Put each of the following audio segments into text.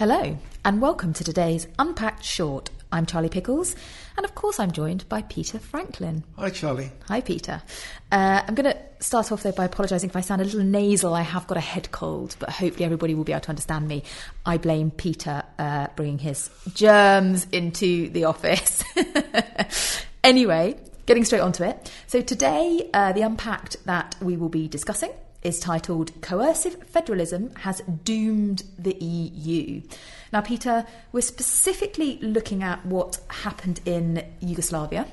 Hello, and welcome to today's Unpacked Short. I'm Charlie Pickles, and of course, I'm joined by Peter Franklin. Hi, Charlie. Hi, Peter. Uh, I'm going to start off though by apologising if I sound a little nasal. I have got a head cold, but hopefully, everybody will be able to understand me. I blame Peter uh, bringing his germs into the office. anyway, getting straight onto it. So, today, uh, the Unpacked that we will be discussing is titled Coercive Federalism Has Doomed the EU. Now, Peter, we're specifically looking at what happened in Yugoslavia.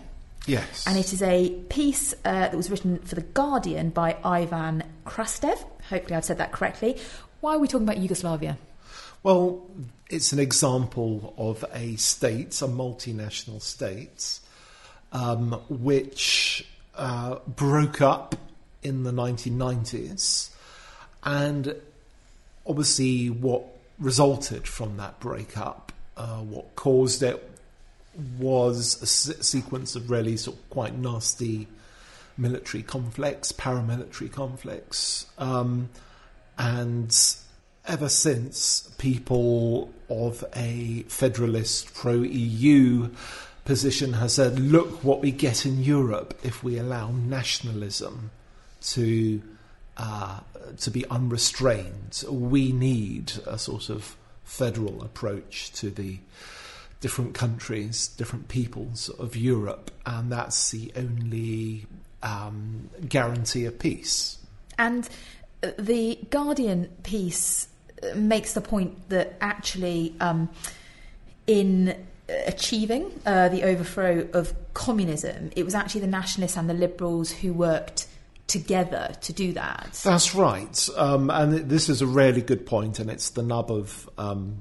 Yes. And it is a piece uh, that was written for The Guardian by Ivan Krastev. Hopefully, I've said that correctly. Why are we talking about Yugoslavia? Well, it's an example of a state, a multinational state, um, which uh, broke up in the 1990s. And obviously, what resulted from that breakup, uh, what caused it, was a se- sequence of really sort of quite nasty military conflicts, paramilitary conflicts. Um, and ever since, people of a federalist pro EU position has said, look what we get in Europe if we allow nationalism to uh, to be unrestrained. We need a sort of federal approach to the different countries, different peoples of Europe, and that's the only um, guarantee of peace. And uh, the Guardian piece uh, makes the point that actually, um, in achieving uh, the overthrow of communism, it was actually the nationalists and the liberals who worked together to do that. That's right. Um, and this is a really good point, and it's the nub of um,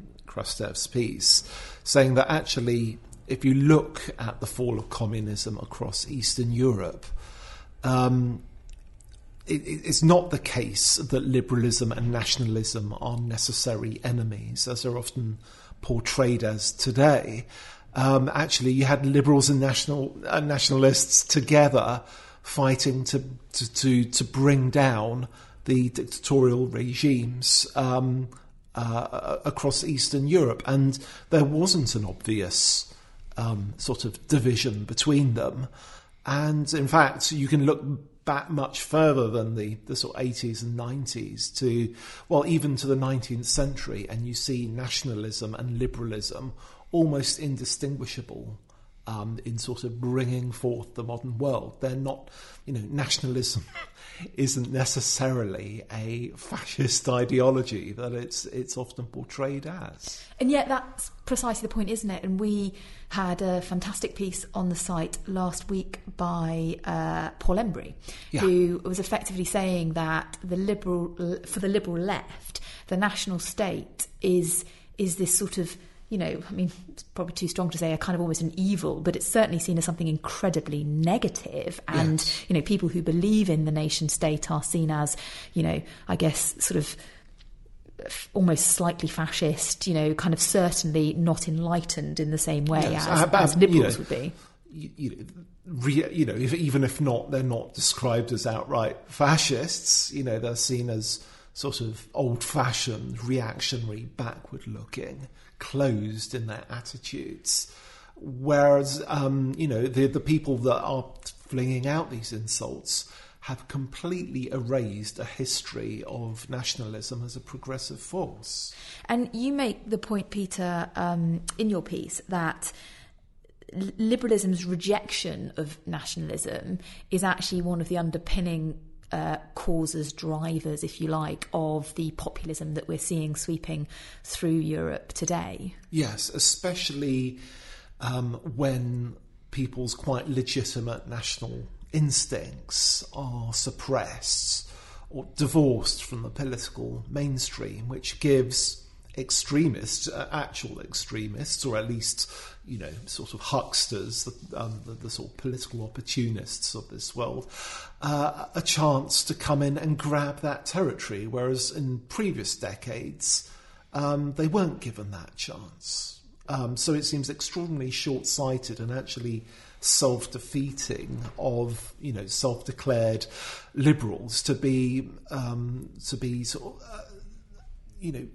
piece, saying that actually, if you look at the fall of communism across Eastern Europe, um, it, it's not the case that liberalism and nationalism are necessary enemies, as they're often portrayed as today. Um, actually, you had liberals and national uh, nationalists together fighting to to to, to bring down the dictatorial regimes um, uh, across Eastern Europe, and there wasn't an obvious um, sort of division between them. And in fact, you can look back much further than the, the sort of 80s and 90s to, well, even to the 19th century, and you see nationalism and liberalism almost indistinguishable um, in sort of bringing forth the modern world. They're not, you know, nationalism isn't necessarily a fascist ideology that it's it's often portrayed as. And yet, that's precisely the point, isn't it? And we had a fantastic piece on the site last week by uh, Paul Embery, Yeah. who was effectively saying that the liberal, for the liberal left, the national state is is this sort of you know, I mean, it's probably too strong to say a kind of almost an evil, but it's certainly seen as something incredibly negative. And, you know, people who believe in the nation state are seen as, you know, I guess sort of almost slightly fascist, you know, kind of certainly not enlightened in the same way Yes, as, uh, but, as you liberals know, would be. You, you know, re, you know, if, even if not, they're not described as outright fascists. You know, they're seen as sort of old-fashioned, reactionary, backward-looking, closed in their attitudes. Whereas, um, you know, the the people that are flinging out these insults have completely erased a history of nationalism as a progressive force. And you make the point, Peter, um, in your piece that liberalism's rejection of nationalism is actually one of the underpinning uh, causes, drivers, if you like, of the populism that we're seeing sweeping through Europe today. Yes, especially um, when people's quite legitimate national instincts are suppressed or divorced from the political mainstream, which gives extremists, uh, actual extremists, or at least, you know, sort of hucksters, the, um, the, the sort of political opportunists of this world, uh, a chance to come in and grab that territory, whereas in previous decades, um, they weren't given that chance. Um, so it seems extraordinarily short-sighted and actually self-defeating of you know self-declared liberals to be um, to be sort of uh, you know,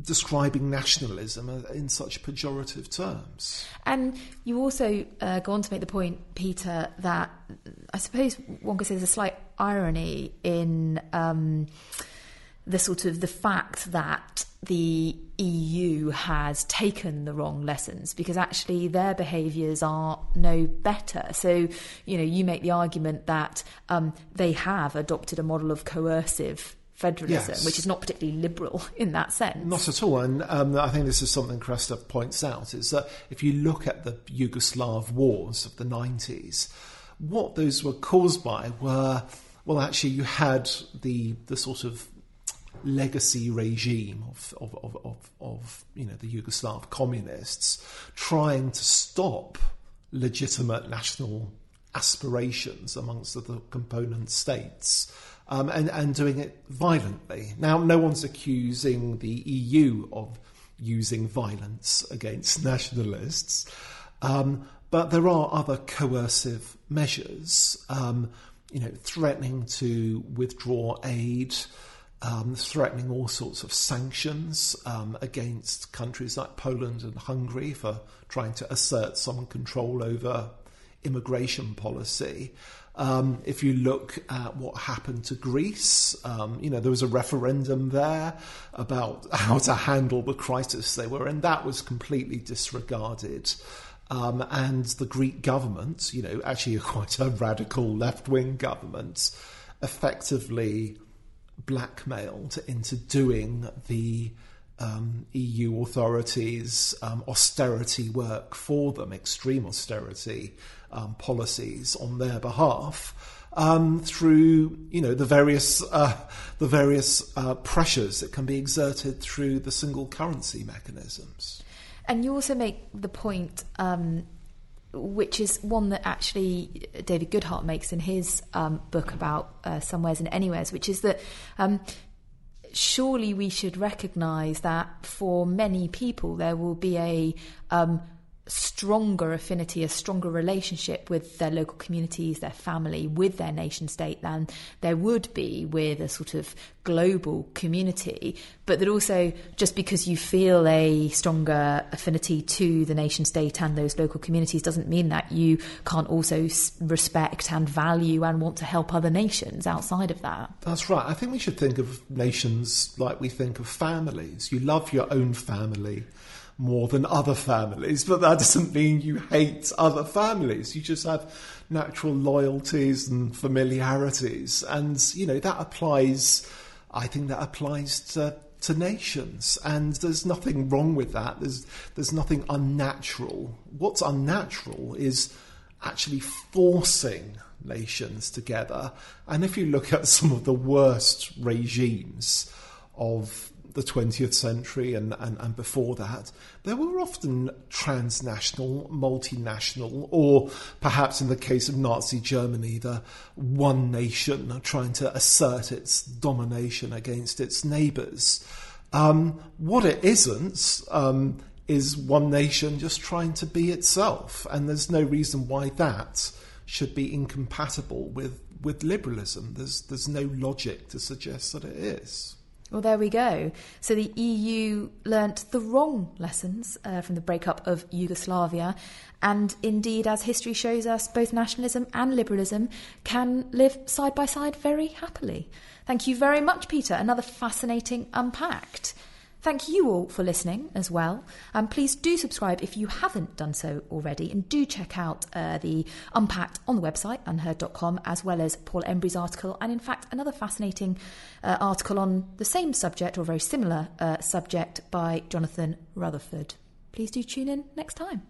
describing nationalism in such pejorative terms. And you also uh, go on to make the point, Peter, that I suppose one could say there's a slight irony in um, the sort of the fact that the EU has taken the wrong lessons because actually their behaviours are no better. So, you know, you make the argument that um, they have adopted a model of coercive federalism, yes. which is not particularly liberal in that sense. Not at all. And um, I think this is something Krastev points out is that if you look at the Yugoslav wars of the 90s, what those were caused by were, well, actually, you had the, the sort of legacy regime of, of, of, of, of you know, the Yugoslav communists trying to stop legitimate national aspirations amongst the component states um, and, and doing it violently. Now, no one's accusing the EU of using violence against nationalists, um, but there are other coercive measures, um, you know, threatening to withdraw aid. Um, threatening all sorts of sanctions um, against countries like Poland and Hungary for trying to assert some control over immigration policy. Um, if you look at what happened to Greece, um, you know, there was a referendum there about how to handle the crisis they were in. That was completely disregarded. Um, and the Greek government, you know, actually quite a radical left wing government, effectively blackmailed into doing the um, EU authorities' um, austerity work for them, extreme austerity um, policies on their behalf. Um, through you know the various uh, the various uh, pressures that can be exerted through the single currency mechanisms. And you also make the point, um, which is one that actually David Goodhart makes in his um, book about uh, somewheres and anywheres, which is that um, surely we should recognise that for many people there will be a um, stronger affinity, a stronger relationship with their local communities, their family, with their nation state than there would be with a sort of global community. But that also, just because you feel a stronger affinity to the nation state and those local communities doesn't mean that you can't also respect and value and want to help other nations outside of that. That's right. I think we should think of nations like we think of families. You love your own family more than other families, but that doesn't mean you hate other families. You just have natural loyalties and familiarities. And, you know, that applies, I think that applies to, to nations. And there's nothing wrong with that. There's, there's nothing unnatural. What's unnatural is actually forcing nations together. And if you look at some of the worst regimes of the 20th century and, and, and before that, there were often transnational, multinational, or perhaps in the case of Nazi Germany, the one nation trying to assert its domination against its neighbours. Um, what it isn't um, is one nation just trying to be itself, and there's no reason why that should be incompatible with, with liberalism. There's, there's no logic to suggest that it is. Well, there we go. So the EU learnt the wrong lessons uh, from the breakup of Yugoslavia. And indeed, as history shows us, both nationalism and liberalism can live side by side very happily. Thank you very much, Peter. Another fascinating Unpacked. Thank you all for listening as well. And um, please do subscribe if you haven't done so already. And do check out uh, the Unpacked on the website, unherd.com, as well as Paul Embery's article. And in fact, another fascinating uh, article on the same subject or very similar uh, subject by Jonathan Rutherford. Please do tune in next time.